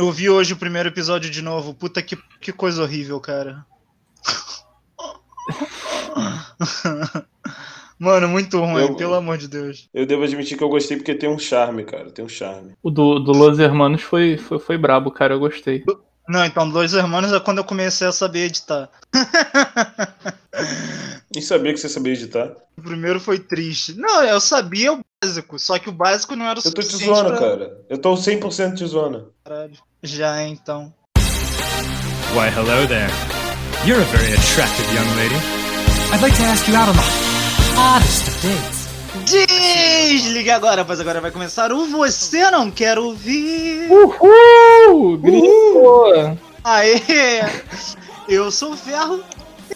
Eu vi hoje o primeiro episódio de novo. Puta que, que coisa horrível, cara. Mano, muito ruim, Eu- pelo amor de Deus. Eu devo admitir que eu gostei porque tem um charme, cara. Tem um charme. O do, do Los Hermanos foi, foi, foi brabo, cara. Eu gostei. Não, então, Dois Hermanos é quando eu comecei a saber editar. Nem sabia que você sabia editar. O primeiro foi triste. Não, eu sabia o básico, só que o básico não era o Eu tô te suficiente zoando, pra- cara. Eu tô 100% te zoando. Caralho. Já, então. Why, hello there. You're a very attractive young lady. I'd like to ask you out on the hottest of dates. Desligue agora, pois agora vai começar o Você Não Quer Ouvir. Uhul! Gritou! Aê! Eu sou o Ferro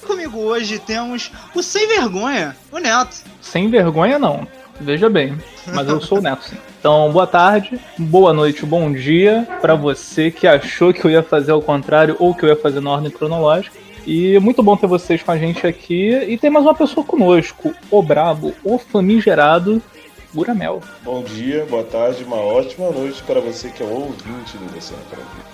comigo hoje temos o Sem Vergonha, o Neto. Sem vergonha, não. Veja bem. Mas eu sou o Neto, sim. Então, boa tarde, boa noite, bom dia pra você que achou que eu ia fazer ao contrário ou que eu ia fazer na ordem cronológica. E muito bom ter vocês com a gente aqui. E tem mais uma pessoa conosco, o brabo, o famigerado Guramel. Bom dia, boa tarde, uma ótima noite para você que é ouvinte do Você Não.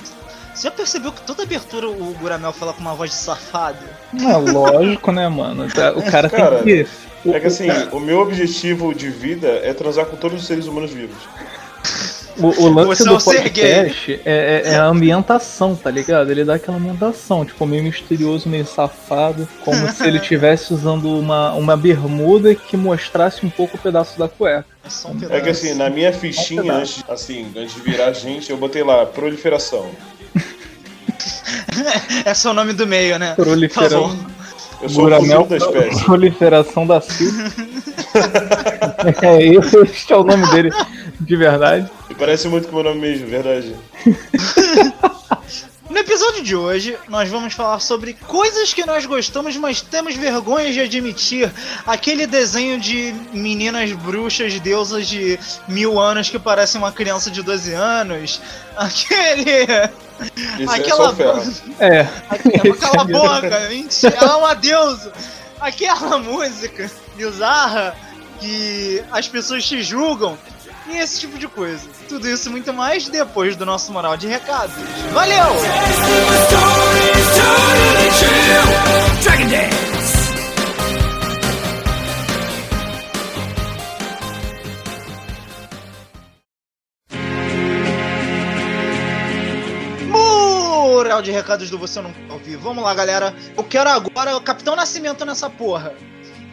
Você já percebeu que toda abertura o Guramel fala com uma voz de safado? É lógico, né, mano? O cara, Cara, tem que. É que assim, o meu objetivo de vida é transar com todos os seres humanos vivos. O, o lance é do podcast é, é- é a ambientação, tá ligado? Ele dá aquela ambientação, tipo, meio misterioso, meio safado, como se ele estivesse usando uma, uma bermuda que mostrasse um pouco o pedaço da cueca. É só É que assim, na minha fichinha, antes, assim, antes de virar gente, eu botei lá, proliferação. É o nome do meio, né? Proliferação. Eu sou o Guramel, fuzil da espécie. proliferação da Silva. é, esse é o nome dele de verdade. Parece muito com o meu nome mesmo, verdade. No episódio de hoje, nós vamos falar sobre coisas que nós gostamos, mas temos vergonha de admitir. Aquele desenho de meninas bruxas, deusas de mil anos que parecem uma criança de 12 anos. Aquele. Isso é Aquela- ferro. É. Aquela, cala a é boca, mentira, ela é uma deusa. Aquela música bizarra que as pessoas te julgam. E esse tipo de coisa. Tudo isso muito mais depois do nosso moral de recados. Valeu! Moral de recados do Você Não Ouvir. Vamos lá, galera. Eu quero agora o Capitão Nascimento nessa porra.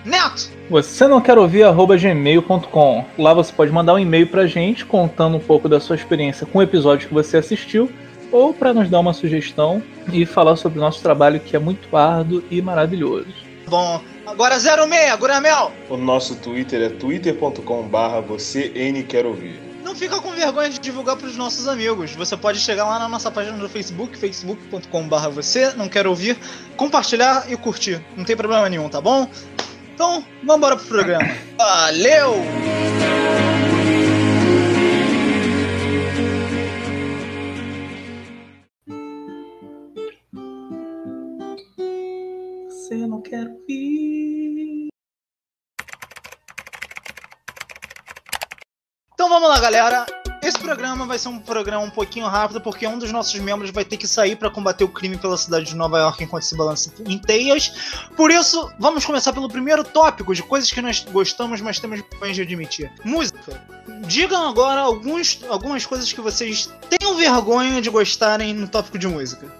Neto! Você não quer ouvir arroba gmail.com. Lá você pode mandar um e-mail pra gente contando um pouco da sua experiência com o episódio que você assistiu ou para nos dar uma sugestão e falar sobre o nosso trabalho que é muito árduo e maravilhoso. Bom, agora 06, Guramel! O nosso Twitter é twitter.com barra você N quer ouvir. Não fica com vergonha de divulgar para os nossos amigos. Você pode chegar lá na nossa página do Facebook, facebook.com.br você não quer ouvir, compartilhar e curtir. Não tem problema nenhum, tá bom? Então, vamos embora pro programa. Valeu! Você não quer ouvir. Então vamos lá, galera. Esse programa vai ser um programa um pouquinho rápido, porque um dos nossos membros vai ter que sair para combater o crime pela cidade de Nova York enquanto se balança em teias. Por isso, vamos começar pelo primeiro tópico de coisas que nós gostamos, mas temos vergonha de admitir. Música. Digam agora alguns, algumas coisas que vocês tenham vergonha de gostarem no tópico de música.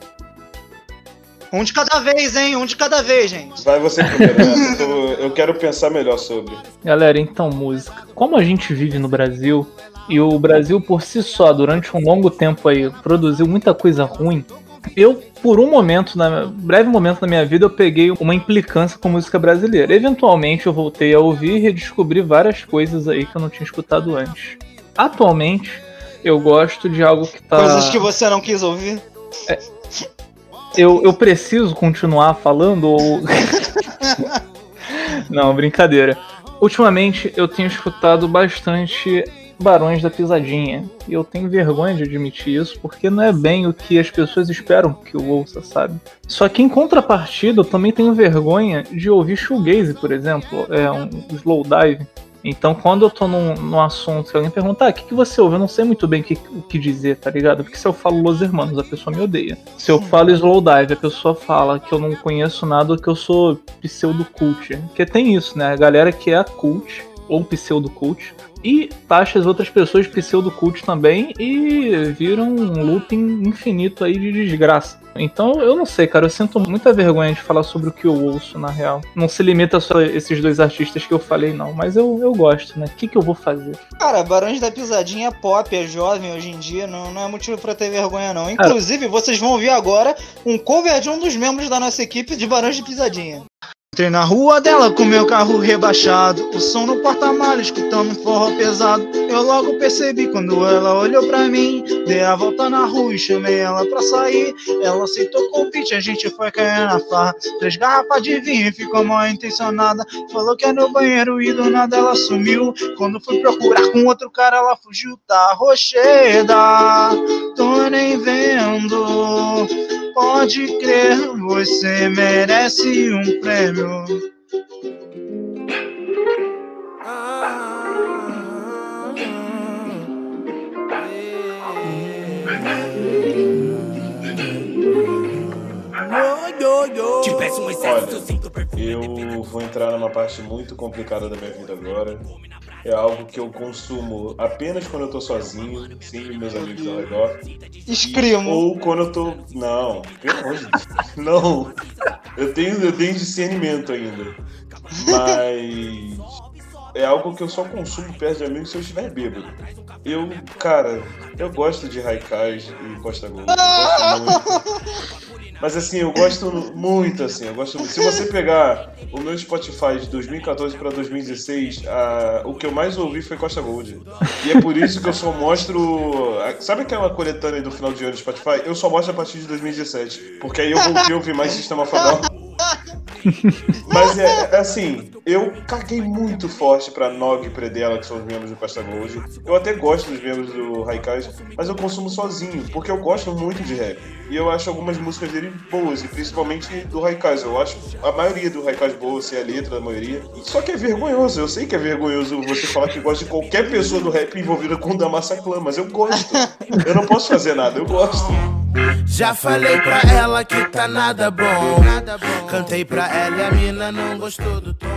Um de cada vez, hein? Um de cada vez, gente. Vai você primeiro, né? Eu, eu quero pensar melhor sobre. Galera, então, música. Como a gente vive no Brasil, e o Brasil por si só, durante um longo tempo aí, produziu muita coisa ruim, eu, por um momento, na breve momento da minha vida, eu peguei uma implicância com música brasileira. Eventualmente eu voltei a ouvir e redescobri várias coisas aí que eu não tinha escutado antes. Atualmente, eu gosto de algo que tá. Coisas que você não quis ouvir. Eu, eu preciso continuar falando ou. Não, brincadeira. Ultimamente eu tenho escutado bastante Barões da Pisadinha. E eu tenho vergonha de admitir isso, porque não é bem o que as pessoas esperam que eu ouça, sabe? Só que em contrapartida, eu também tenho vergonha de ouvir shoegaze, por exemplo, é um slowdive. Então, quando eu tô num, num assunto, se alguém perguntar, ah, o que, que você ouve? Eu não sei muito bem o que, o que dizer, tá ligado? Porque se eu falo Los Hermanos, a pessoa me odeia. Se eu falo Slowdive, a pessoa fala que eu não conheço nada, que eu sou pseudo-cult. Porque tem isso, né? A galera que é a cult, ou pseudo-cult, e taxa as outras pessoas pseudo-cult também e vira um looping infinito aí de desgraça. Então eu não sei, cara, eu sinto muita vergonha de falar sobre o que eu ouço, na real. Não se limita só a esses dois artistas que eu falei, não, mas eu, eu gosto, né? O que, que eu vou fazer? Cara, Barões da Pisadinha é pop, é jovem hoje em dia, não, não é motivo pra ter vergonha, não. Inclusive, vocês vão ouvir agora um cover de um dos membros da nossa equipe de Barões de Pisadinha. Entrei na rua dela com meu carro rebaixado, o som no porta-malas, escutando um forró pesado. Eu logo percebi quando ela olhou pra mim, dei a volta na rua e chamei ela pra sair. Ela aceitou o convite, a gente foi cair na farra. Três garrafas de vinho, ficou mal intencionada. Falou que é no banheiro e do nada ela sumiu. Quando fui procurar com outro cara, ela fugiu. Tá rocheda, tô nem vendo. Pode crer, você merece um prêmio. Olha, eu vou entrar numa parte muito complicada da minha vida agora. É algo que eu consumo apenas quando eu tô sozinho, sem meus amigos ao redor. Escrimo. Ou quando eu tô. Não, pelo amor de Deus. Não. Eu tenho, eu tenho discernimento ainda. Mas. É algo que eu só consumo perto de amigos se eu estiver bêbado. Eu, cara, eu gosto de Raikais e Costa Gold. Eu gosto muito. Mas assim, eu gosto muito, assim, eu gosto muito. Se você pegar o meu Spotify de 2014 para 2016, a, o que eu mais ouvi foi Costa Gold. E é por isso que eu só mostro. a- Sabe aquela coletânea do final de ano do Spotify? Eu só mostro a partir de 2017. Porque aí eu voltei a ouvir mais Sistema Fadal. Mas é, é assim, eu caguei muito forte pra Nog e Predella, que são os membros do Costa Gold. Eu até gosto dos membros do Raikais, mas eu consumo sozinho, porque eu gosto muito de rap. E eu acho algumas músicas dele boas, e principalmente do Raikais. Eu acho a maioria do Raikais boa, sei a letra da maioria. Só que é vergonhoso, eu sei que é vergonhoso você falar que gosta de qualquer pessoa do rap envolvida com o Damassa Clã, mas eu gosto. Eu não posso fazer nada, eu gosto. Já falei pra ela que tá nada bom. Cantei pra ela e a mina não gostou do tom.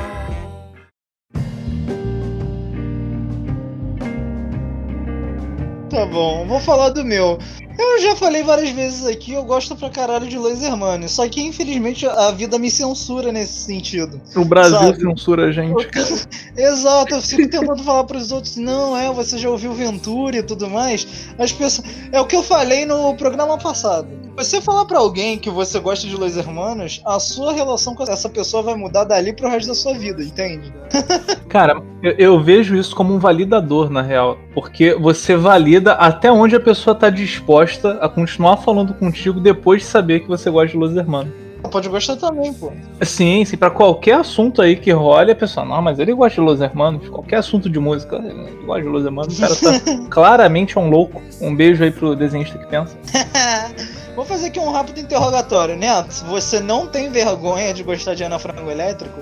Tá bom, vou falar do meu. Eu já falei várias vezes aqui, eu gosto pra caralho de Los Hermanos. Só que infelizmente a vida me censura nesse sentido. O Brasil Sabe? censura a gente. Exato, eu fico tentando falar pros outros, não, é, você já ouviu Ventura e tudo mais. As pessoas. É o que eu falei no programa passado. Você falar pra alguém que você gosta de Los Hermanos, a sua relação com essa pessoa vai mudar dali pro resto da sua vida, entende? Cara, eu, eu vejo isso como um validador, na real. Porque você valida até onde a pessoa tá disposta a continuar falando contigo depois de saber que você gosta de Los Hermanos. Pode gostar também, pô. Sim, sim, pra qualquer assunto aí que role, a pessoa, não, mas ele gosta de Los Hermanos, qualquer assunto de música, ele gosta de Los Hermanos, o cara tá claramente um louco. Um beijo aí pro desenhista que pensa. Vou fazer aqui um rápido interrogatório, Neto. Você não tem vergonha de gostar de Ana Frango Elétrico?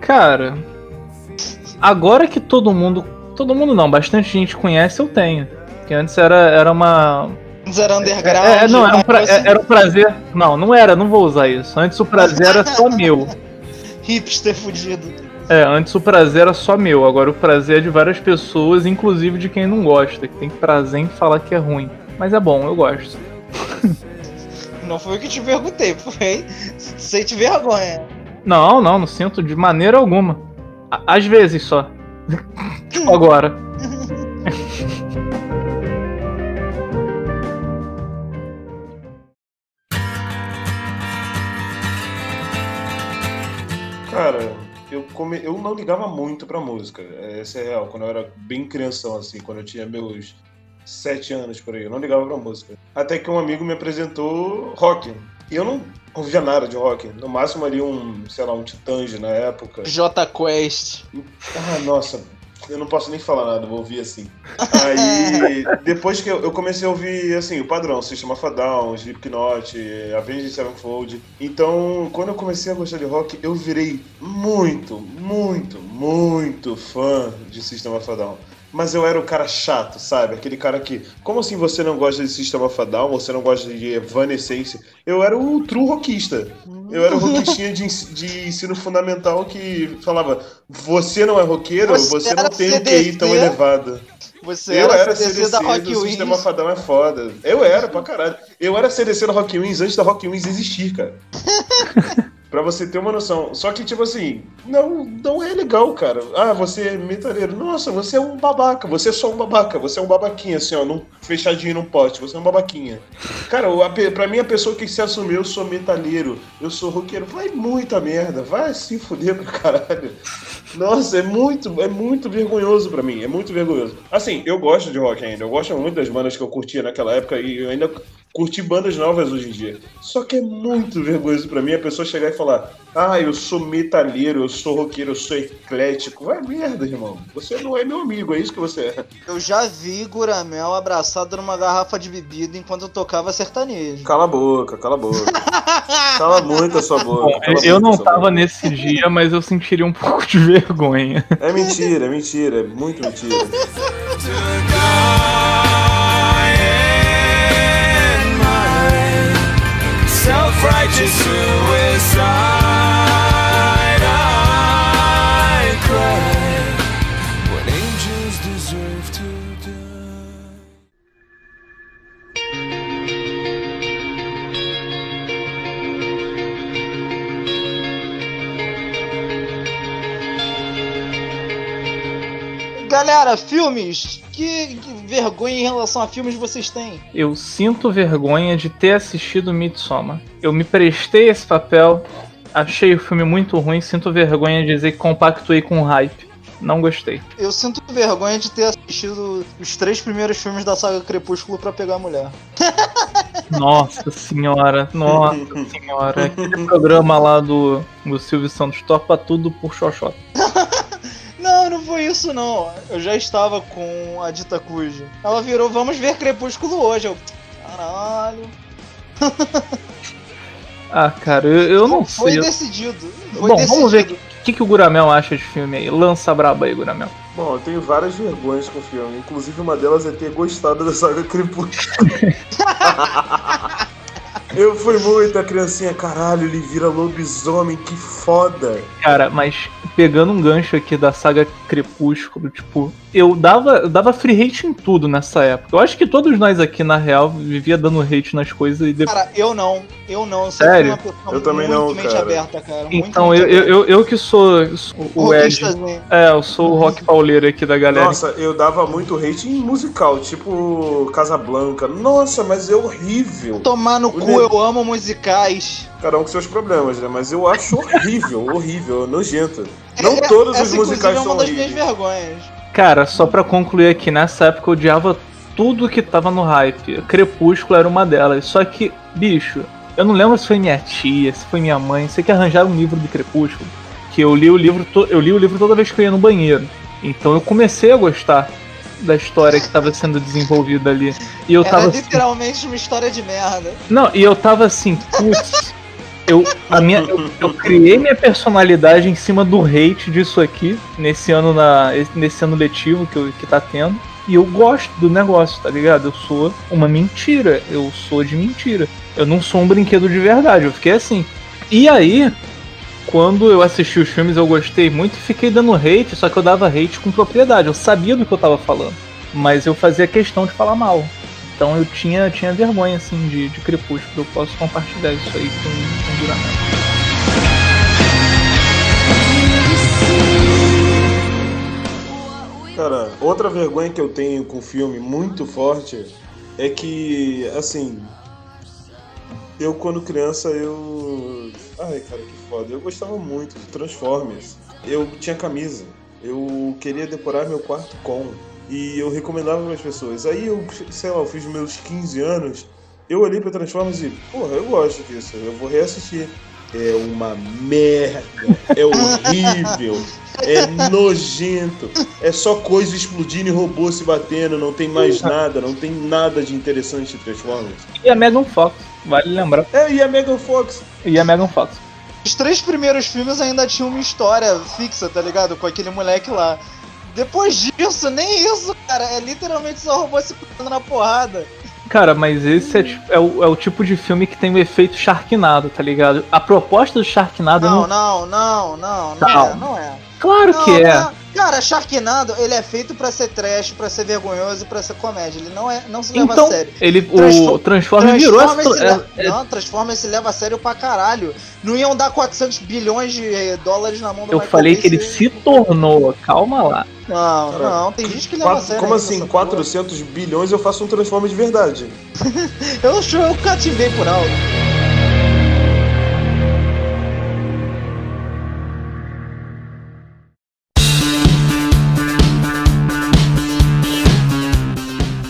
Cara, agora que todo mundo. Todo mundo não, bastante gente conhece, eu tenho. Porque antes era, era uma. Antes era underground. É, é, não, era um, pra- é- era um prazer. Não, não era, não vou usar isso. Antes o prazer era só meu. Hipster fudido. É, antes o prazer era só meu, agora o prazer é de várias pessoas, inclusive de quem não gosta, que tem prazer em falar que é ruim. Mas é bom, eu gosto. Não foi o que te perguntei, foi sem te vergonha. Não, não, não sinto de maneira alguma. À- Às vezes só. Agora. Come... eu não ligava muito pra música, essa é real. Quando eu era bem crianção, assim, quando eu tinha meus sete anos por aí, eu não ligava pra música. Até que um amigo me apresentou rock. E eu não ouvia nada de rock. No máximo ali um, sei lá, um Titãs na época. J Quest. Ah, nossa, eu não posso nem falar nada, vou ouvir assim. Aí, depois que eu, eu comecei a ouvir, assim, o padrão, System of a Down, Slipknot, Avenged Sevenfold. Então, quando eu comecei a gostar de rock, eu virei muito, muito, muito fã de System of a Down. Mas eu era o cara chato, sabe? Aquele cara que. Como assim você não gosta de System of a Down? Você não gosta de Evanescence? Eu era o true rockista. Eu era o rockistinha de, de ensino fundamental que falava: Você não é roqueiro, Você você, não tem um CDC? QI tão elevado. Você Eu era CDC CDC da Rock do Sistema Wings. Fadão é foda. Eu era, pra caralho. Eu era CDC da Rock Wings antes da Rock Wings existir, cara. pra você ter uma noção. Só que, tipo assim, não, não é legal, cara. Ah, você é metaleiro. Nossa, você é um babaca. Você é só um babaca. Você é um babaquinha, assim, ó, num, fechadinho num pote. Você é um babaquinha. Cara, a pra mim, a pessoa que se assumiu, eu sou metaleiro, eu sou roqueiro, vai muita merda. Vai se fuder pra caralho. Nossa, é muito, é muito vergonhoso pra mim, é muito vergonhoso. Assim, eu gosto de rock ainda, eu gosto muito das bandas que eu curtia naquela época e eu ainda curti bandas novas hoje em dia. Só que é muito vergonhoso pra mim a pessoa chegar e falar: "Ah, eu sou metalheiro, eu sou roqueiro, eu sou eclético". Vai merda, irmão. Você não é meu amigo, é isso que você é. Eu já vi Guramel abraçado numa garrafa de bebida enquanto eu tocava sertanejo. Cala a boca, cala a boca. Cala muito a sua boca. Bom, cala eu não tava boca. nesse dia, mas eu sentiria um pouco de vergonha. É mentira, é mentira, é muito mentira. Self-righteous suicide Galera, filmes! Que, que vergonha em relação a filmes vocês têm? Eu sinto vergonha de ter assistido Midsommar. Eu me prestei esse papel, achei o filme muito ruim, sinto vergonha de dizer que compactuei com o hype. Não gostei. Eu sinto vergonha de ter assistido os três primeiros filmes da saga Crepúsculo pra pegar a mulher. Nossa senhora, nossa senhora. Aquele programa lá do, do Silvio Santos topa tudo por xoxota. Não, não foi isso não. Eu já estava com a Dita Cujo. Ela virou, vamos ver Crepúsculo hoje. Eu, caralho. Ah, cara, eu, eu não Foi sei. decidido. Foi Bom, decidido. vamos ver o que, que o Guramel acha de filme aí. Lança braba aí, Guramel. Bom, eu tenho várias vergonhas com o filme. Inclusive, uma delas é ter gostado da saga Crepúsculo. eu fui muita criancinha, caralho, ele vira lobisomem, que foda. Cara, mas pegando um gancho aqui da saga Crepúsculo, tipo, eu dava, eu dava free hate em tudo nessa época. Eu acho que todos nós aqui, na real, vivia dando hate nas coisas e depois. Cara, eu não. Eu não. Eu sempre Sério? Eu também não, mente cara. aberta, cara. muito Então, eu, eu, eu, eu que sou, sou o Ed. Roquistazinho. É, eu sou o rock pauleiro aqui da galera. Nossa, eu dava muito hate em musical, tipo Casablanca. Nossa, mas é horrível. Tomar no O cu, nego- eu amo musicais. Cada um com seus problemas, né? Mas eu acho horrível, horrível, nojento. Não É- todos essa, os musicais é uma são das minhas vergonhas. Cara, só pra concluir aqui, nessa época eu odiava tudo que tava no hype. Crepúsculo era uma delas. Só que, bicho, eu não lembro se foi minha tia, se foi minha mãe, sei que arranjaram um livro do Crepúsculo. Que eu li o livro, eu li o livro toda vez que eu ia no banheiro. Então eu comecei a gostar da história que tava sendo desenvolvida ali. E eu Era tava assim, literalmente uma história de merda. Não, e eu tava assim, putz, eu, a minha, eu, eu criei minha personalidade em cima do hate disso aqui, nesse ano, na, nesse ano letivo que, eu, que tá tendo. E eu gosto do negócio, tá ligado? Eu sou uma mentira, eu sou de mentira. Eu não sou um brinquedo de verdade, eu fiquei assim. E aí, quando eu assisti os filmes, eu gostei muito e fiquei dando hate, só que eu dava hate com propriedade. Eu sabia do que eu tava falando, mas eu fazia questão de falar mal. Então eu tinha, tinha vergonha, assim, de, de Crepúsculo. Eu posso compartilhar isso aí com, Cara, outra vergonha que eu tenho com o filme muito forte é que, assim, eu quando criança eu. Ai, cara, que foda. Eu gostava muito de Transformers. Eu tinha camisa. Eu queria decorar meu quarto com. E eu recomendava para as pessoas. Aí eu, sei lá, eu fiz meus 15 anos. Eu olhei pra Transformers e, porra, eu gosto disso. Eu vou reassistir. É uma merda. É horrível. É nojento. É só coisa explodindo e robô se batendo. Não tem mais nada. Não tem nada de interessante em Transformers. E a Megan Fox, vale lembrar. É, e a Megan Fox? E a Megan Fox. os três primeiros filmes ainda tinham uma história fixa, tá ligado? Com aquele moleque lá. Depois disso, nem isso, cara. É literalmente só robô se pegando na porrada. Cara, mas esse é, tipo- é o, é o tipo de filme que tem o efeito Sharknado, tá ligado? A proposta do Sharknado Não, não. não, não, não, não Não. é, não é. Claro Não, que é. não. Cara, Sharknado, ele é feito pra ser trash, pra ser vergonhoso e pra ser comédia. Ele não, é, não se leva Então, a sério. ele, Transfo- o Transformers virou essa. Transformers é- leva- Não, Transformers se leva a sério pra caralho. Não iam dar 400 bilhões de eh, dólares na mão do eu Michael falei Bay que ele se- tornou. Calma lá. Não, Cara, não, tem gente que leva a Quatro- sério. como assim? essa 400 bilhões eu faço um Transformer de verdade. porra. Eu, eu cativei por alto.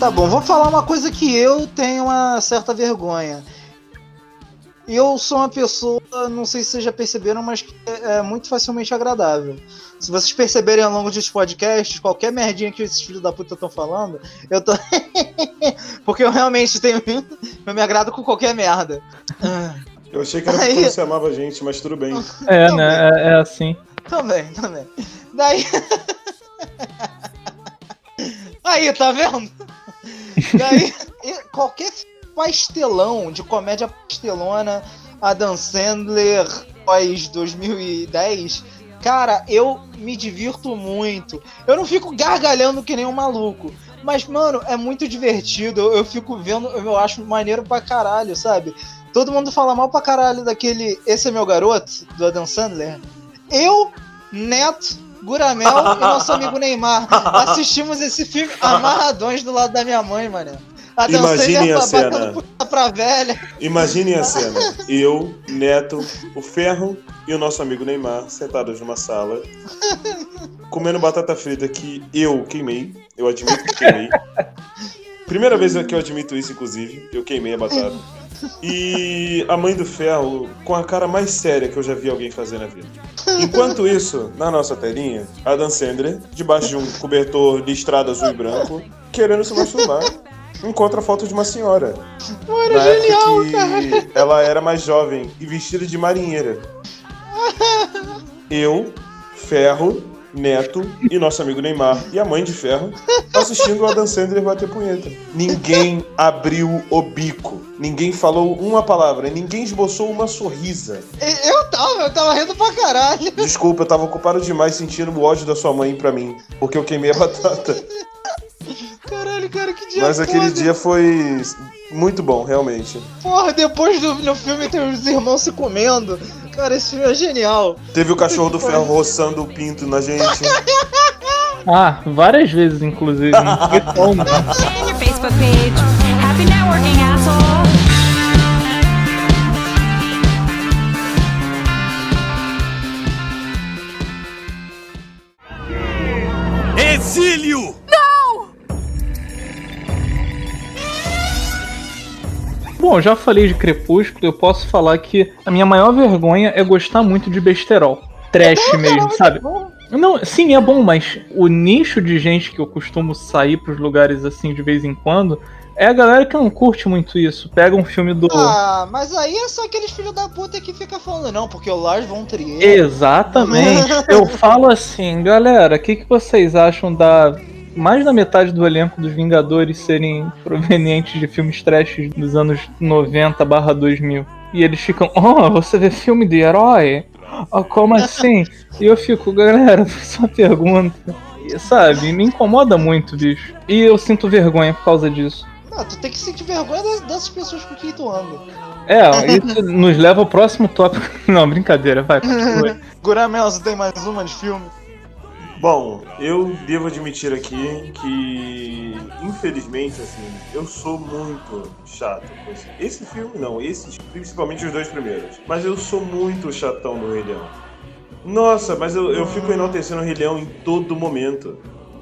Tá bom, vou falar uma coisa que eu tenho uma certa vergonha. Eu sou uma pessoa, não sei se vocês já perceberam, mas que é, é muito facilmente agradável. Se vocês perceberem ao longo dos podcasts, qualquer merdinha que esses filhos da puta estão falando, eu tô. Porque eu realmente tenho. Eu me agrado com qualquer merda. Eu achei que era Aí- porque você amava a gente, mas tudo bem. É, Também. né? É, é assim. Também, também. Daí. Aí, tá vendo? E- qualquer pastelão de comédia pastelona, Adam Sandler pós 2010, cara, eu me divirto muito. Eu não fico gargalhando que nem um maluco. Mas, mano, é muito divertido. Eu, eu fico vendo, eu acho maneiro pra caralho, sabe? Todo mundo fala mal pra caralho daquele Esse é meu garoto, do Adam Sandler. Eu, Neto, Guramel e nosso amigo Neymar assistimos esse filme amarradões do lado da minha mãe, mano. Adam Imaginem a tá cena. batendo punheta pra velha. Imaginem a cena. Eu, Neto, o Ferro e o nosso amigo Neymar sentados numa sala, comendo batata frita que eu queimei. Eu admito que queimei. Primeira vez que eu admito isso, inclusive. Eu queimei a batata. E a mãe do Ferro com a cara mais séria que eu já vi alguém fazer na vida. Enquanto isso, na nossa telinha, Adam Sandler, debaixo de um cobertor listrado azul e branco, querendo se masturbar, encontra a foto de uma senhora. Mano, Na genial, época que ela era mais jovem e vestida de marinheira. Eu, Ferro, Neto e nosso amigo Neymar e a mãe de Ferro assistindo o Adam Sandler bater punheta. Ninguém abriu o bico. Ninguém falou uma palavra. Ninguém esboçou uma sorrisa. Eu tava, eu tava rindo pra caralho. Desculpa, eu tava ocupado demais sentindo o ódio da sua mãe pra mim. Porque eu queimei a batata. Que dia Mas aquele dia foi muito bom, realmente. Porra, depois do no filme tem os irmãos se comendo. Cara, esse filme é genial. Teve o cachorro do ferro roçando o pinto na gente. Ah, várias vezes, inclusive. Facebook page. Happy networking, asshole. Exílio! Bom, já falei de Crepúsculo, eu posso falar que a minha maior vergonha é gostar muito de besterol. Trash mesmo, sabe? Não, sim, é bom, mas o nicho de gente que eu costumo sair pros lugares assim de vez em quando é a galera que não curte muito isso. Pega um filme do. Ah, mas aí é só aqueles filhos da puta que fica falando, não, porque o Lars von Trier. Exatamente. Eu falo assim, galera, o que, que vocês acham da. Mais da metade do elenco dos Vingadores serem provenientes de filmes trash dos anos 90 barra 2000. E eles ficam, oh, você vê filme de herói? Oh, como assim? E eu fico, galera, só uma pergunta. E, sabe, me incomoda muito, bicho. E eu sinto vergonha por causa disso. Ah, tu tem que sentir vergonha das- dessas pessoas com quem tu anda. É, isso nos leva ao próximo tópico. Não, brincadeira, vai, continua. Guramel, você tem mais uma de filme? Bom, eu devo admitir aqui que, infelizmente, assim, eu sou muito chato. com esse- Esse filme não, esses, principalmente os dois primeiros. Mas eu sou muito chatão do Rei Leão. Nossa, mas eu, eu fico enaltecendo o Rei Leão em todo momento.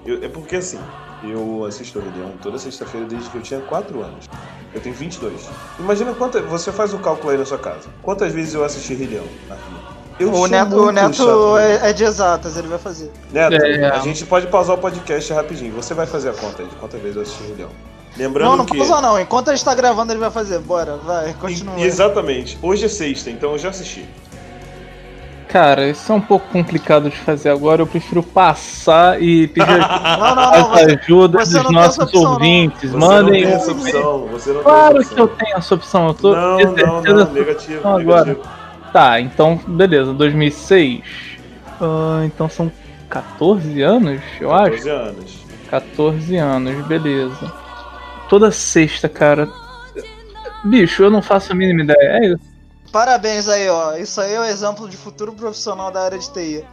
Eu- é porque assim, eu assisto o Rei Leão toda sexta-feira desde que eu tinha 4 anos. Eu tenho 22. Imagina quanta. Você faz o cálculo aí na sua casa. Quantas vezes eu assisti Rei Leão na vida? Eu o Neto, o Neto é, é de exatas, ele vai fazer. Neto, É. a gente pode pausar o podcast rapidinho. Você vai fazer a conta aí de quantas vezes eu assisti Leão. Lembrando não, não que. pausa não. Enquanto a gente tá gravando, ele vai fazer. Bora, vai, continua. Exatamente. Hoje é sexta, então eu já assisti. Cara, isso é um pouco complicado de fazer agora. Eu prefiro passar e pedir Não, não, não. Você, você não dos nossos opção, não. ouvintes. Você Mandem. não tem essa opção. Você não Claro tem essa que eu opção. tenho essa opção. Eu tô Não, não, não. Negativo, Não, agora. Tá, então, beleza. 2006. Ah, então são 14 anos, eu acho. 14 anos. 14 anos, beleza. Toda sexta, cara. Bicho, eu não faço a mínima ideia. É isso. Parabéns aí, ó. Isso aí é o exemplo de futuro profissional da área de TI.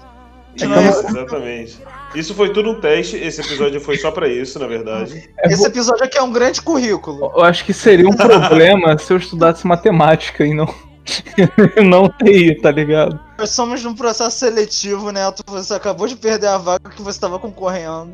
Então- Isso, exatamente. Isso foi tudo um teste. Esse episódio foi só pra isso, na verdade. É Esse episódio aqui é um grande currículo. Eu acho que seria um problema se eu estudasse matemática e não. não TI, tá ligado? Nós somos num processo seletivo, Neto. Você acabou de perder a vaga que você estava concorrendo.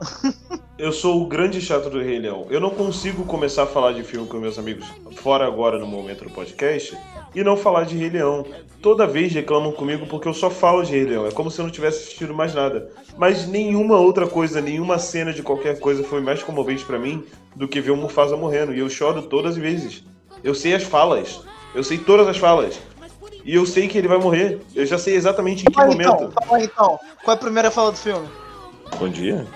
Eu sou o grande chato do Rei Leão. Eu não consigo começar a falar de filme com meus amigos fora agora no momento do podcast e não falar de Rei Leão. Toda vez reclamam comigo porque eu só falo de Rei Leão. É como se eu não tivesse assistido mais nada. Mas nenhuma outra coisa, nenhuma cena de qualquer coisa foi mais comovente pra mim do que ver o Mufasa morrendo. E eu choro todas as vezes. Eu sei as falas. Eu sei todas as falas. E eu sei que ele vai morrer. Eu já sei exatamente em que momento. então, fala então. Qual é a primeira fala do filme? Bom dia.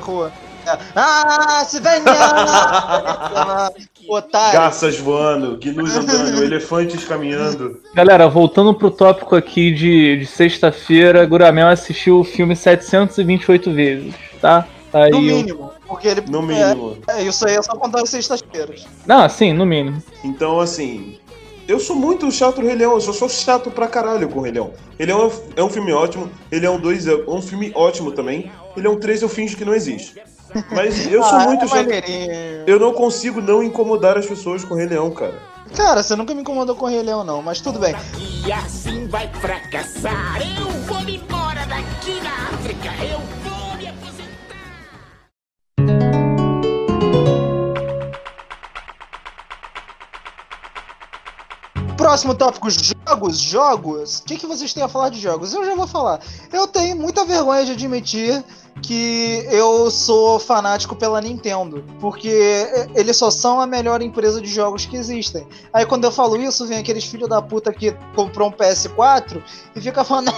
Rua. É, Ah, se venha! Otário. Garças voando, gnus andando, elefantes caminhando. Galera, voltando pro tópico aqui de, de sexta-feira, Guramel assistiu o filme 728 vezes, tá? Tá aí No mínimo. Porque ele. No mínimo. É, é, isso aí é só contar as sextas-feiras. Não, sim, no mínimo. Então, assim, eu sou muito chato do Rei Leão, eu só sou chato pra caralho com o Rei Leão. Leão é um- é um filme ótimo, Rei Leão 2 é um filme ótimo também, Rei Leão 3 eu finjo que não existe. Mas eu sou Ah, muito é chato. Eu não consigo não incomodar as pessoas com o Rei Leão, cara. Cara, você nunca me incomodou com o Rei Leão, não, mas tudo bem. E assim vai fracassar. Eu vou me embora daqui na África. Eu Próximo tópico: jogos. Jogos. O que, que vocês têm a falar de jogos? Eu já vou falar. Eu tenho muita vergonha de admitir que eu sou fanático pela Nintendo, porque eles só são a melhor empresa de jogos que existem. Aí quando eu falo isso, vem aqueles filhos da puta que comprou um PS4 e fica falando,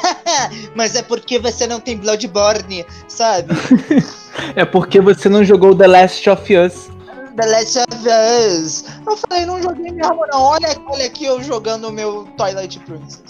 mas é porque você não tem Bloodborne, sabe? É porque você não jogou The Last of Us. The Last of Us. Eu falei, não joguei mesmo não. Olha, olha aqui eu jogando o meu Twilight Princess.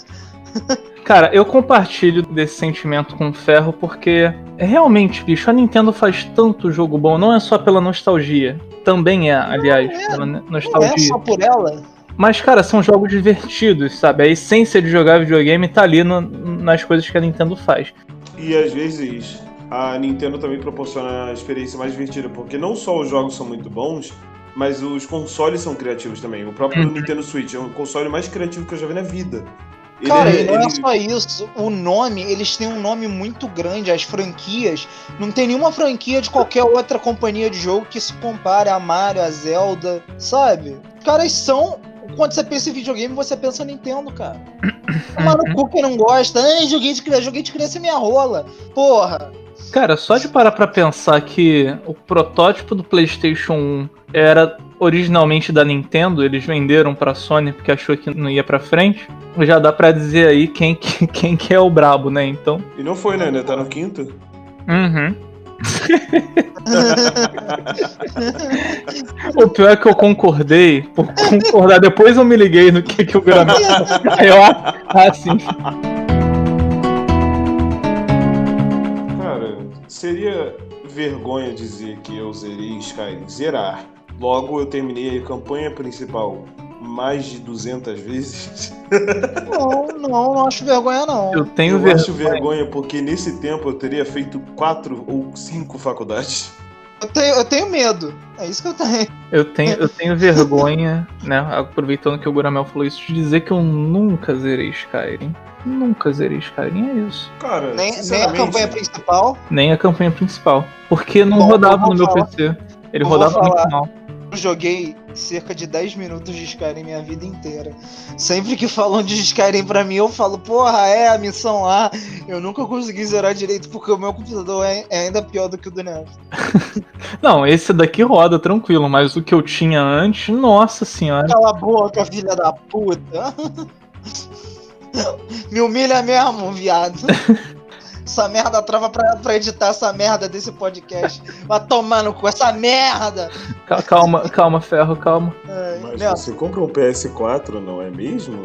Cara, eu compartilho desse sentimento com o Ferro porque é realmente, bicho, a Nintendo faz tanto jogo bom, não é só pela nostalgia. Também é, aliás, pela no- Não é nostalgia. só por ela. Mas, cara, são jogos divertidos, sabe? A essência de jogar videogame tá ali no- nas coisas que a Nintendo faz. E às vezes a Nintendo também proporciona a experiência mais divertida, porque não só os jogos são muito bons, mas os consoles são criativos também. O próprio Uhum. Nintendo Switch é o console mais criativo que eu já vi na vida. Ele Cara, é- e não é só isso. O nome, eles têm um nome muito grande. As franquias. Não tem nenhuma franquia de qualquer outra companhia de jogo que se compare a Mario, a Zelda, sabe? Os caras são. Quando você pensa em videogame, você pensa Nintendo, cara. Mano, cu quem não gosta. Ai, joguei de criança, joguei de criança e minha rola. Porra. Cara, só de parar pra pensar que o protótipo do PlayStation 1 era originalmente da Nintendo, eles venderam pra Sony porque achou que não ia pra frente, já dá pra dizer aí quem, que- quem que é o brabo, né? Então. E não foi, né? Ainda tá no quinto. Uhum. O pior é que eu concordei, por concordar, depois eu me liguei no que, que o Granal. Aí eu, ah, ah, sim. Seria vergonha dizer que eu zerei Skyrim. Zerar. Logo, eu terminei a campanha principal mais de 200 vezes. Não, não, não acho vergonha, não. Eu tenho eu vergonha. acho vergonha porque nesse tempo eu teria feito quatro ou cinco faculdades. Eu tenho, eu tenho medo. É isso que eu tenho. Eu tenho, eu tenho vergonha, né? Aproveitando que o Guramel falou isso, de dizer que eu nunca zerei Skyrim. Nunca zerei Skyrim, é isso. Cara, Nem, nem a campanha principal. Nem a campanha principal. Porque não Bom, rodava no meu falar. PC. Ele Eu rodava muito falar. Joguei cerca de 10 minutos de Skyrim minha vida inteira. Sempre que falam de Skyrim pra mim, eu falo, porra, é a missão lá. Eu nunca consegui zerar direito porque o meu computador é, é ainda pior do que o do Neto. Não, esse daqui roda tranquilo, mas o que eu tinha antes, nossa senhora. Cala a boca, filha da puta. Me humilha mesmo, viado. Essa merda trava pra, pra editar essa merda desse podcast. Vai tomando com essa merda. Cal- Calma, calma, ferro, calma. Ai, Mas você compra um PS4, não é mesmo?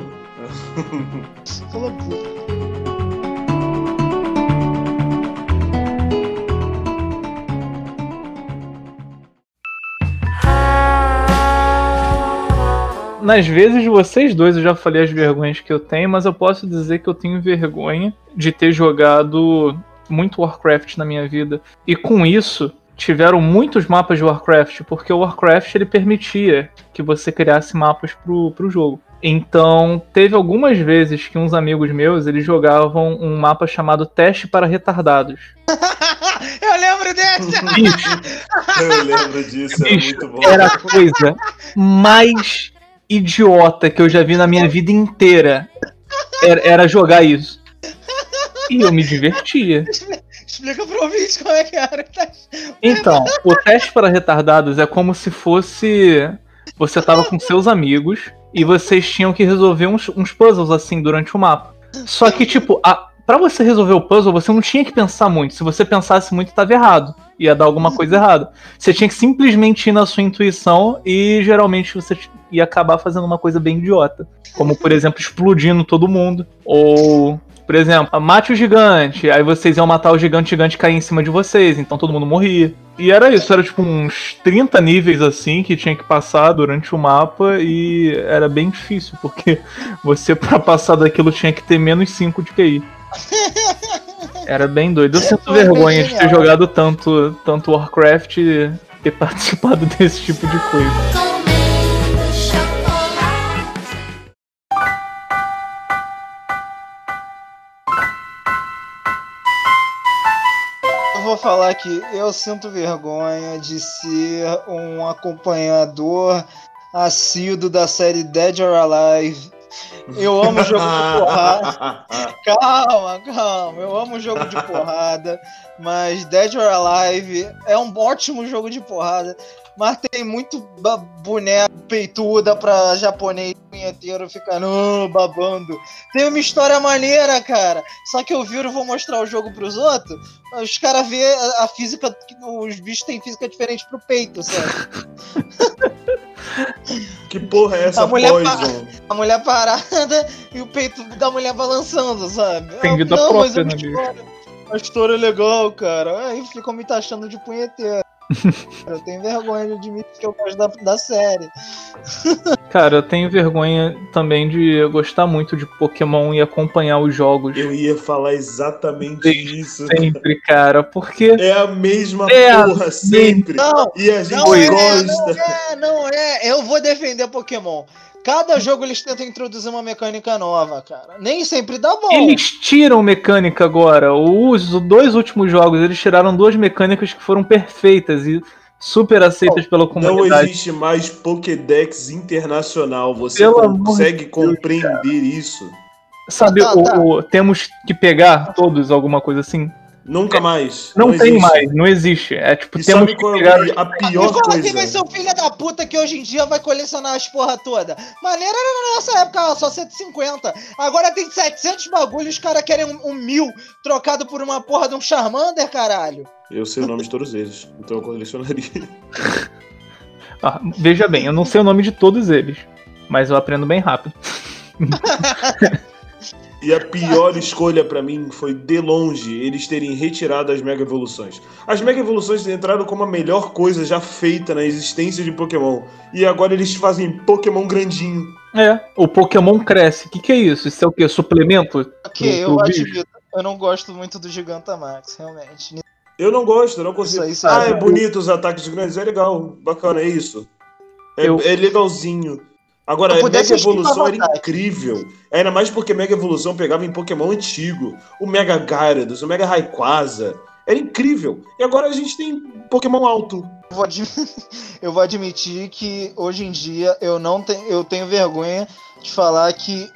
Nas vezes de vocês dois, eu já falei as vergonhas que eu tenho, mas eu posso dizer que eu tenho vergonha de ter jogado muito Warcraft na minha vida. E com isso, tiveram muitos mapas de Warcraft, porque o Warcraft ele permitia que você criasse mapas pro, pro jogo. Então, teve algumas vezes que uns amigos meus, eles jogavam um mapa chamado Teste para Retardados. Eu lembro desse! Bicho, Eu lembro disso, é Bicho, muito bom. era a coisa mais idiota que eu já vi na minha vida inteira. Era, era jogar isso. E eu me divertia. Explica pro ouvinte como é que era. Então, o teste para retardados é como se fosse. Você tava com seus amigos e vocês tinham que resolver uns, uns puzzles assim durante o mapa. Só que, tipo, a, pra você resolver o puzzle, você não tinha que pensar muito. Se você pensasse muito, tava errado. Ia dar alguma coisa errada. Você tinha que simplesmente ir na sua intuição e geralmente você ia acabar fazendo uma coisa bem idiota. Como, por exemplo, explodindo todo mundo. Ou, por exemplo, mate o gigante. Aí vocês iam matar o gigante, o gigante cair em cima de vocês. Então todo mundo morria. E era isso, era tipo uns 30 níveis assim que tinha que passar durante o mapa. E era bem difícil, porque você, pra passar daquilo, tinha que ter menos 5 de QI. Era bem doido. Eu sinto Foi vergonha de ter jogado tanto, tanto Warcraft e ter participado desse tipo de coisa. Vou falar que eu sinto vergonha de ser um acompanhador assíduo da série Dead or Alive. Eu amo jogo de porrada. Calma, calma. Eu amo jogo de porrada. Mas Dead or Alive é um ótimo jogo de porrada. Mas tem muito boneco peituda pra japonês punheteiro ficando "Ah", babando. Tem uma história maneira, cara. Só que eu viro e vou mostrar o jogo pros outros. Os caras vê a, a física. que Os bichos têm física diferente pro peito, sabe? Que porra é essa A mulher Poison? A mulher parada e o peito da mulher balançando, sabe? Tem Ah, vida não, mas própria, é uma né, história, uma história legal, cara. Aí ficam me taxando de punheteiro. Eu tenho vergonha de admitir que eu gosto da, da série. Cara, eu tenho vergonha também de gostar muito de Pokémon e acompanhar os jogos Eu ia falar exatamente isso. sempre, cara, porque É a mesma É a porra sempre. Não, E a gente não é, gosta. não é, não é. Eu vou defender Pokémon. Cada jogo eles tentam introduzir uma mecânica nova, cara. Nem sempre dá bom. eles tiram mecânica agora. Os dois últimos jogos, eles tiraram duas mecânicas que foram perfeitas e super aceitas pela Não comunidade. existe mais Pokédex internacional. Você Pelo consegue compreender isso? Sabe, Tá, o, tá. o- temos que pegar todos, alguma coisa assim? Nunca mais. Não, tem existe. mais, não existe. É tipo, E temos sabe que qual é a E pior quem vai coisa? ser o filho da puta que hoje em dia vai colecionar as porra toda. Maneira era na nossa época, ó, só 150. Agora tem 700 bagulho, os caras querem um, um mil trocado por uma porra de um Charmander, caralho. Eu sei o nome de todos eles, então eu colecionaria. Ah, veja bem, eu não sei o nome de todos eles, mas eu aprendo bem rápido. E a pior escolha pra mim foi, de longe, eles terem retirado as Mega Evoluções. As Mega Evoluções entraram como a melhor coisa já feita na existência de Pokémon. E agora eles fazem Pokémon grandinho. É, o Pokémon cresce. O que, que é isso? Isso é o quê? Suplemento? Ok, Do- eu do bicho? admito. Eu não gosto muito do Gigantamax, realmente. Eu não gosto, eu não consigo. Isso aí, isso ah, aí. é bonito os ataques grandes, é legal, bacana, é isso. É, Eu- é legalzinho. Agora, a Mega Evolução era incrível. Ainda mais porque Mega Evolução pegava em Pokémon antigo. O Mega Gyarados, o Mega Rayquaza. Era incrível. E agora a gente tem Pokémon alto. Eu vou, admi- eu vou admitir que hoje em dia eu não tenho, eu tenho vergonha de falar que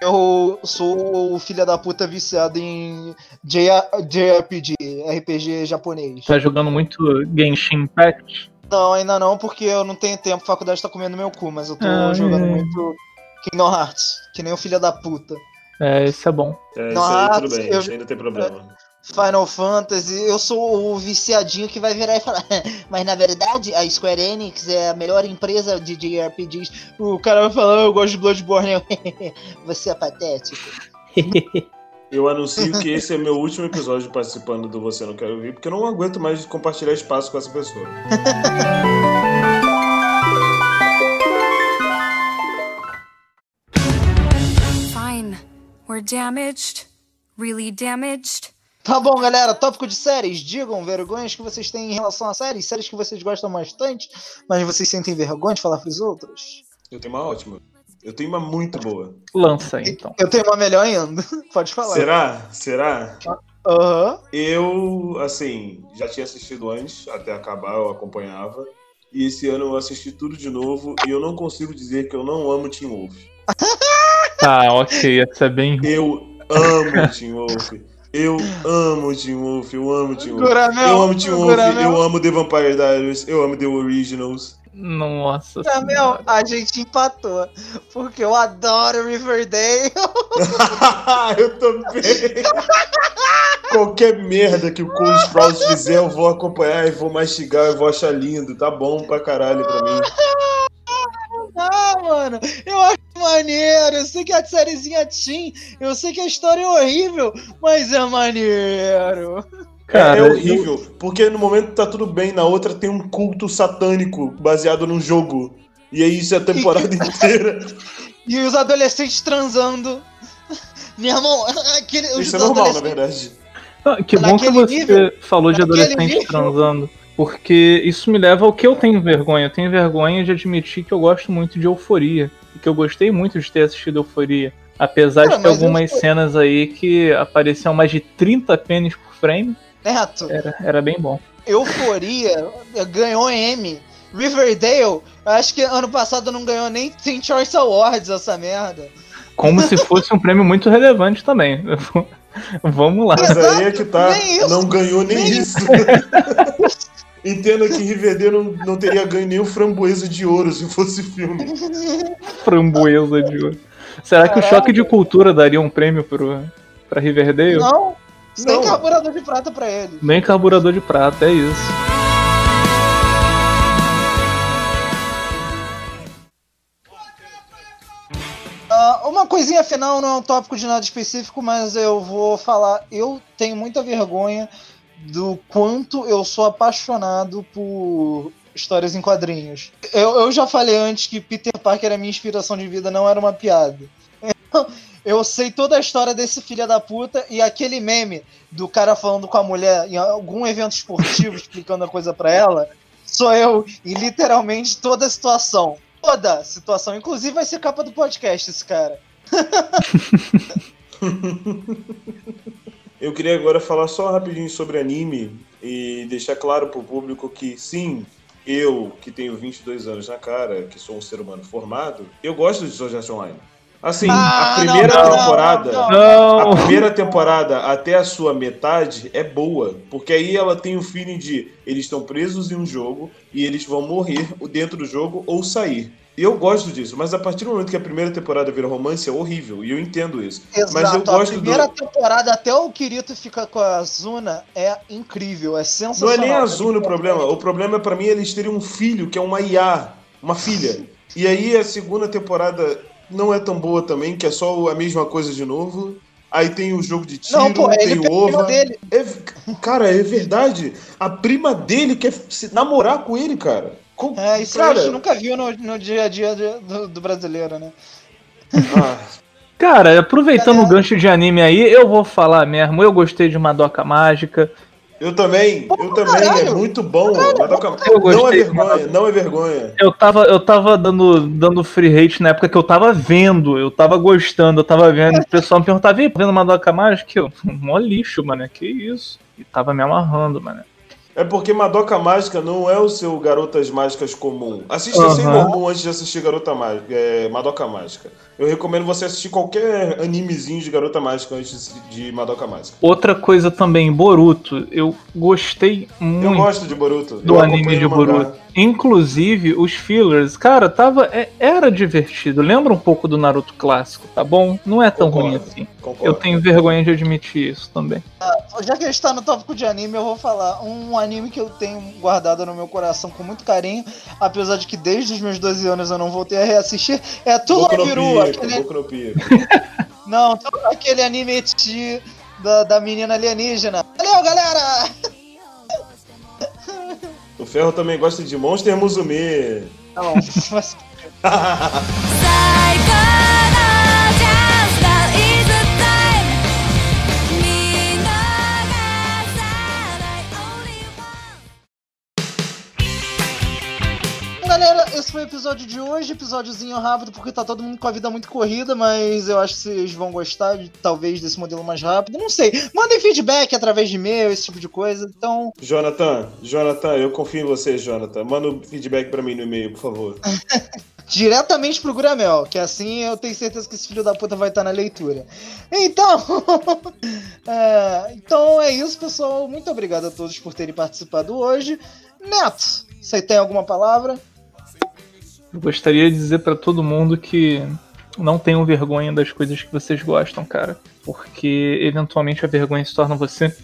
eu sou o filho da puta viciado em JRPG, RPG japonês. Tá jogando muito Genshin Impact? Não, ainda não, porque eu não tenho tempo, a faculdade tá comendo meu cu, mas eu tô Ah, jogando é. muito Kingdom Hearts, que nem o filho da puta. É, isso é bom. É, isso aí tudo bem, eu- isso ainda tem problema. Final Fantasy, eu sou o viciadinho que vai virar e falar, mas na verdade a Square Enix é a melhor empresa de JRPGs. O cara vai falar, "Ah, eu gosto de Bloodborne, eu, você é patético. Eu anuncio que esse é meu último episódio participando do Você Não Quero Ouvir, porque eu não aguento mais compartilhar espaço com essa pessoa. Fine. We're damaged. Really damaged. Tá bom, galera, tópico de séries. Digam vergonhas que vocês têm em relação a séries, séries que vocês gostam bastante, mas vocês sentem vergonha de falar pros outros. Eu tenho uma ótima. Eu tenho uma muito boa. Lança aí, então. Eu tenho uma melhor ainda. Pode falar. Será? Será? Aham. Eu, assim, já tinha assistido antes, até acabar eu acompanhava. E esse ano eu assisti tudo de novo e eu não consigo dizer que eu não amo Teen Wolf. Tá, ok, essa é bem ruim. Eu amo Teen Wolf. Eu amo Teen Wolf, eu amo Teen Wolf. Guramel, Eu amo Teen Wolf, eu amo The Vampire Diaries, eu amo The Originals. Nossa Meu, a gente empatou. Porque eu adoro Riverdale. eu também. Qualquer merda que o Cole Sprouse fizer, eu vou acompanhar e vou mastigar, eu vou achar lindo. Tá bom pra caralho pra mim. Ah, mano, eu acho maneiro. Eu sei que a sériezinha Teen, eu sei que a história é horrível, mas é maneiro. Cara, é horrível, porque no momento tá tudo bem, na outra tem um culto satânico baseado num jogo. E aí isso é a temporada inteira. E os adolescentes transando. Meu irmão, aquele, os Isso é normal, na verdade. Ah, que bom que você nível- falou de adolescente nível- transando. Porque isso me leva ao que eu tenho vergonha. Eu tenho vergonha de admitir que eu gosto muito de euforia. E que eu gostei muito de ter assistido euforia. Apesar Cara, de ter mas algumas cenas aí que apareciam mais de 30 pênis por frame, Neto, era, era bem bom. Euforia ganhou M. Riverdale, acho que ano passado não ganhou nem Teen Choice Awards essa merda. Como se fosse um prêmio muito relevante também. Vamos lá. Mas aí é que tá, isso, não ganhou nem, nem isso. Entenda que Riverdale não, não teria ganho nem o framboesa de ouro se fosse filme. Framboesa de ouro. Será que o choque de cultura daria um prêmio pro, pra Riverdale? Não, sem Não. carburador de prata pra ele. Bem carburador de prata, é isso. Ah, uma coisinha final, não é um tópico de nada específico, mas eu vou falar. Eu tenho muita vergonha do quanto eu sou apaixonado por histórias em quadrinhos. Eu, eu já falei antes que Peter Parker era minha inspiração de vida, não era uma piada. Eu, eu sei toda a história desse filho da puta e aquele meme do cara falando com a mulher em algum evento esportivo explicando a coisa pra ela, sou eu em literalmente toda a situação. Toda a situação. Inclusive vai ser capa do podcast esse cara. Eu queria agora falar só rapidinho sobre anime e deixar claro pro público que sim, eu, que tenho 22 anos na cara, que sou um ser humano formado, eu gosto de Sword Online. Assim, Ah, a primeira não, não, temporada, não, a primeira temporada até a sua metade é boa, porque aí ela tem o feeling de eles estão presos em um jogo e eles vão morrer dentro do jogo ou sair. Eu gosto disso, mas a partir do momento que a primeira temporada vira romance é horrível, e eu entendo isso. Exato. mas eu a gosto primeira do. temporada, até o Kirito fica com a Zuna, é incrível, é Não é sensacional. nem a Zuna o problema. O problema é pra mim eles terem um filho, que é uma IA, uma filha. E aí a segunda temporada não é tão boa também, que é só a mesma coisa de novo. Aí tem o jogo de tiro, Não, pô, tem ele o OVA. dele. É- cara, é verdade. A prima dele quer se namorar com ele, cara. Com- É, isso cara, a gente nunca viu no, no dia a dia do, do brasileiro, né? ah, Cara, aproveitando Galera. o gancho de anime aí, eu vou falar mesmo. Eu gostei de Madoka Mágica. Eu também, eu também. É caralho. muito bom. Eu Não é gostei. vergonha, não é vergonha. Eu tava, eu tava dando, dando free hate na época que eu tava vendo, eu tava gostando, eu tava vendo. O pessoal me perguntava, "Ih, vendo Madoka Mágica? Eu, mó lixo, mano. Que isso? E tava me amarrando, mano. É porque Madoka Mágica não é o seu Garotas Mágicas comum. Assista Aham. Sailor Moon antes de assistir Garota Mágica, é, Madoka Mágica. Eu recomendo você assistir qualquer animezinho de Garota Mágica antes de Madoka Mágica. Outra coisa também, Boruto. Eu gostei Eu muito. gosto de Boruto. Do eu anime de mangá. Boruto. Inclusive, os fillers, cara, tava. é- era divertido. Lembra um pouco do Naruto clássico, tá bom? Não é tão ruim Concordo, assim. Concordo. Eu tenho vergonha de admitir isso também. Já que a gente tá no tópico de anime, eu vou falar um anime que eu tenho guardado no meu coração com muito carinho, apesar de que desde os meus 12 anos eu não voltei a reassistir, é Tulobiru, Pico, aquele... Boku no Pico. Não, aquele anime eti da, da menina alienígena. Valeu, galera! O Ferro também gosta de Monster Musume. Não, mas... foi o episódio de hoje, episódiozinho rápido, porque tá todo mundo com a vida muito corrida, mas eu acho que vocês vão gostar, talvez, desse modelo mais rápido. Não sei, mandem feedback através de e-mail, esse tipo de coisa. Então, Jonathan, Jonathan, eu confio em você, Jonathan. Manda um feedback pra mim no e-mail, por favor. diretamente pro Gramel, que assim eu tenho certeza que esse filho da puta vai estar na leitura. Então, é, então é isso, pessoal. Muito obrigado a todos por terem participado hoje. Neto, você tem alguma palavra? Eu gostaria de dizer pra todo mundo que não tenham vergonha das coisas que vocês gostam, cara. Porque eventualmente a vergonha se torna você.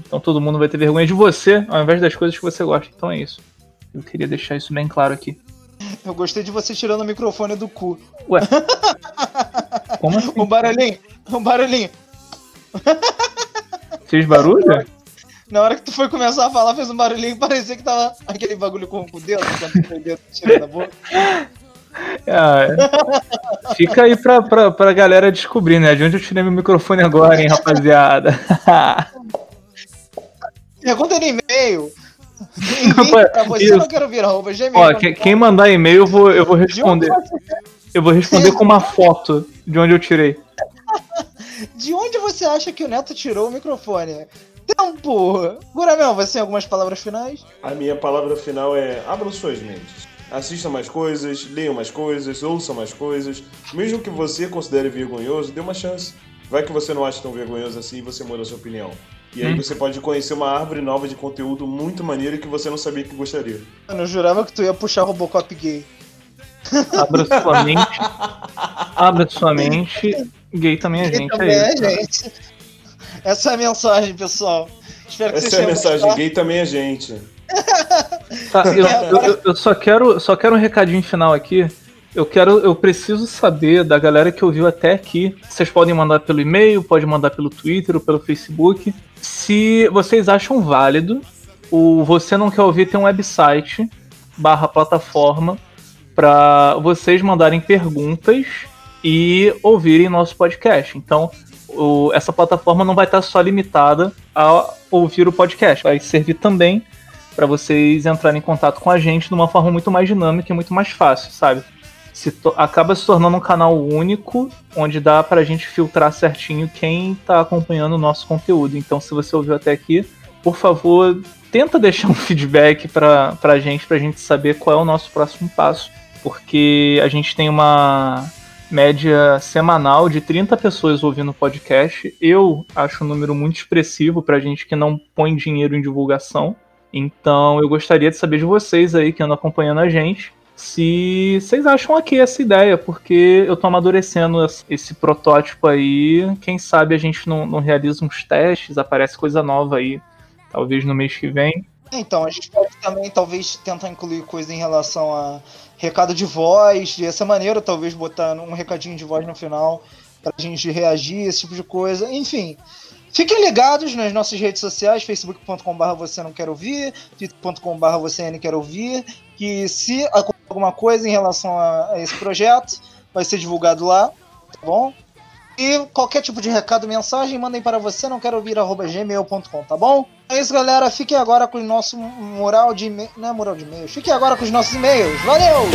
Então todo mundo vai ter vergonha de você ao invés das coisas que você gosta. Então é isso. Eu queria deixar isso bem claro aqui. Eu gostei de você tirando o microfone do cu. Ué. Como assim? Um barulhinho, um barulhinho. Fez barulho? Na hora que tu foi começar a falar, fez um barulhinho e parecia que tava aquele bagulho com o dedo, quando tu foi o dedo tirando a boca. Ah. Fica aí pra, pra, pra galera descobrir, né? De onde eu tirei meu microfone agora, hein, rapaziada? Pergunta no e-mail. Pra você, Isso. não quero vir, arroba gmail. Ó, que- quem mandar e-mail, eu vou, eu vou responder. Eu vou responder com uma foto de onde eu tirei. De onde você acha que o Neto tirou o microfone? Tempo! Guramel, você tem algumas palavras finais? A minha palavra final é: abram suas mentes. Assistam mais coisas, leiam mais coisas, ouçam mais coisas. Mesmo que você considere vergonhoso, dê uma chance. Vai que você não acha tão vergonhoso assim e você muda a sua opinião. E aí Hum. você pode conhecer uma árvore nova de conteúdo muito maneiro que você não sabia que gostaria. Mano, eu jurava que tu ia puxar Robocop gay. Abra sua mente. Abra sua mente. Gay também é Gay gente, também é é isso. gente. Essa é a mensagem, pessoal. Espero que Essa vocês é a mensagem: gostado. gay também é gente. Tá, eu, eu- eu- eu só quero, só quero um recadinho final aqui. Eu quero, eu preciso saber da galera que ouviu até aqui. Vocês podem mandar pelo e-mail, pode mandar pelo Twitter ou pelo Facebook. Se vocês acham válido, o Você Não Quer Ouvir tem um website barra plataforma para vocês mandarem perguntas e ouvirem nosso podcast. Então, o- essa plataforma não vai estar só limitada a ouvir o podcast, vai servir também para vocês entrarem em contato com a gente de uma forma muito mais dinâmica e muito mais fácil, sabe? Se acaba se tornando um canal único, onde dá pra gente filtrar certinho quem tá acompanhando o nosso conteúdo. Então, se você ouviu até aqui, por favor, tenta deixar um feedback pra, pra gente, pra gente saber qual é o nosso próximo passo. Porque a gente tem uma média semanal de 30 pessoas ouvindo o podcast. Eu acho um número muito expressivo pra gente que não põe dinheiro em divulgação. Então eu gostaria de saber de vocês aí que andam acompanhando a gente. Se vocês acham aqui essa ideia, porque eu tô amadurecendo esse protótipo aí. Quem sabe a gente não, não realiza uns testes, aparece coisa nova aí, talvez no mês que vem. Então, a gente pode também, talvez, tentar incluir coisa em relação a recado de voz, dessa maneira, talvez botar um recadinho de voz no final pra gente reagir, esse tipo de coisa. Enfim, fiquem ligados nas nossas redes sociais, facebook.com.br você não quer ouvir, twitter.com.br você não quer ouvir, que se acontecer alguma coisa em relação a, a esse projeto, vai ser divulgado lá, tá bom? E qualquer tipo de recado, mensagem, mandem para você não quero ouvir gmail.com, tá bom? É isso, galera. Fiquem agora com o nosso moral de e-mail. Não é moral de e-mails. Fiquem agora com os nossos e-mails. Valeu!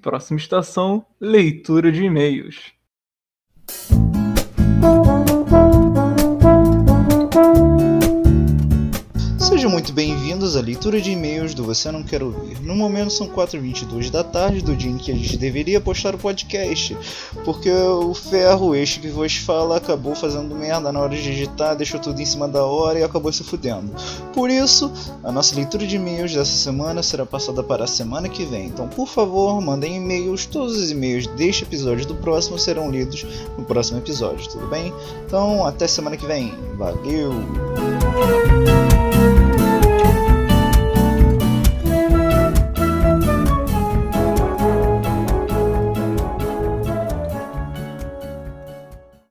Próxima estação: leitura de e-mails. Sejam muito bem-vindos à leitura de e-mails do Você Não Quer Ouvir. No momento são 4h22 da tarde do dia em que a gente deveria postar o podcast, porque o ferro, este que vos fala, acabou fazendo merda na hora de digitar, deixou tudo em cima da hora e acabou se fudendo. Por isso, a nossa leitura de e-mails dessa semana será passada para a semana que vem. Então, por favor, mandem e-mails. Todos os e-mails deste episódio e do próximo serão lidos no próximo episódio, tudo bem? Então, até semana que vem. Valeu!